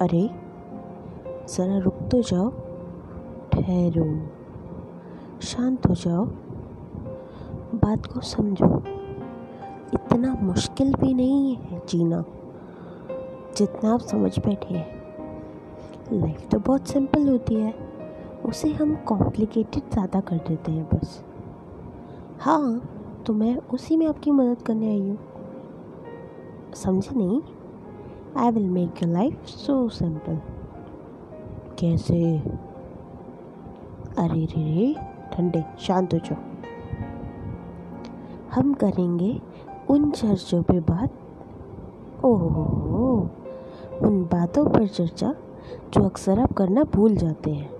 अरे, ज़रा रुक तो जाओ। ठहरो। शांत हो जाओ। बात को समझो। इतना मुश्किल भी नहीं है, जीना। जितना आप समझ बैठे हैं। लाइफ तो बहुत सिंपल होती है। उसे हम कॉम्प्लिकेटेड ज़्यादा कर देते हैं, बस। हाँ तो मैं उसी में आपकी मदद करने आई हूँ। समझे नहीं? I will make your life so simple कैसे? अरे रे रे, ठंडे, शांत हो जाओ। हम करेंगे उन चर्चों पे बात। ओहो, उन बातों पर चर्चा जो अक्सर आप करना भूल जाते हैं।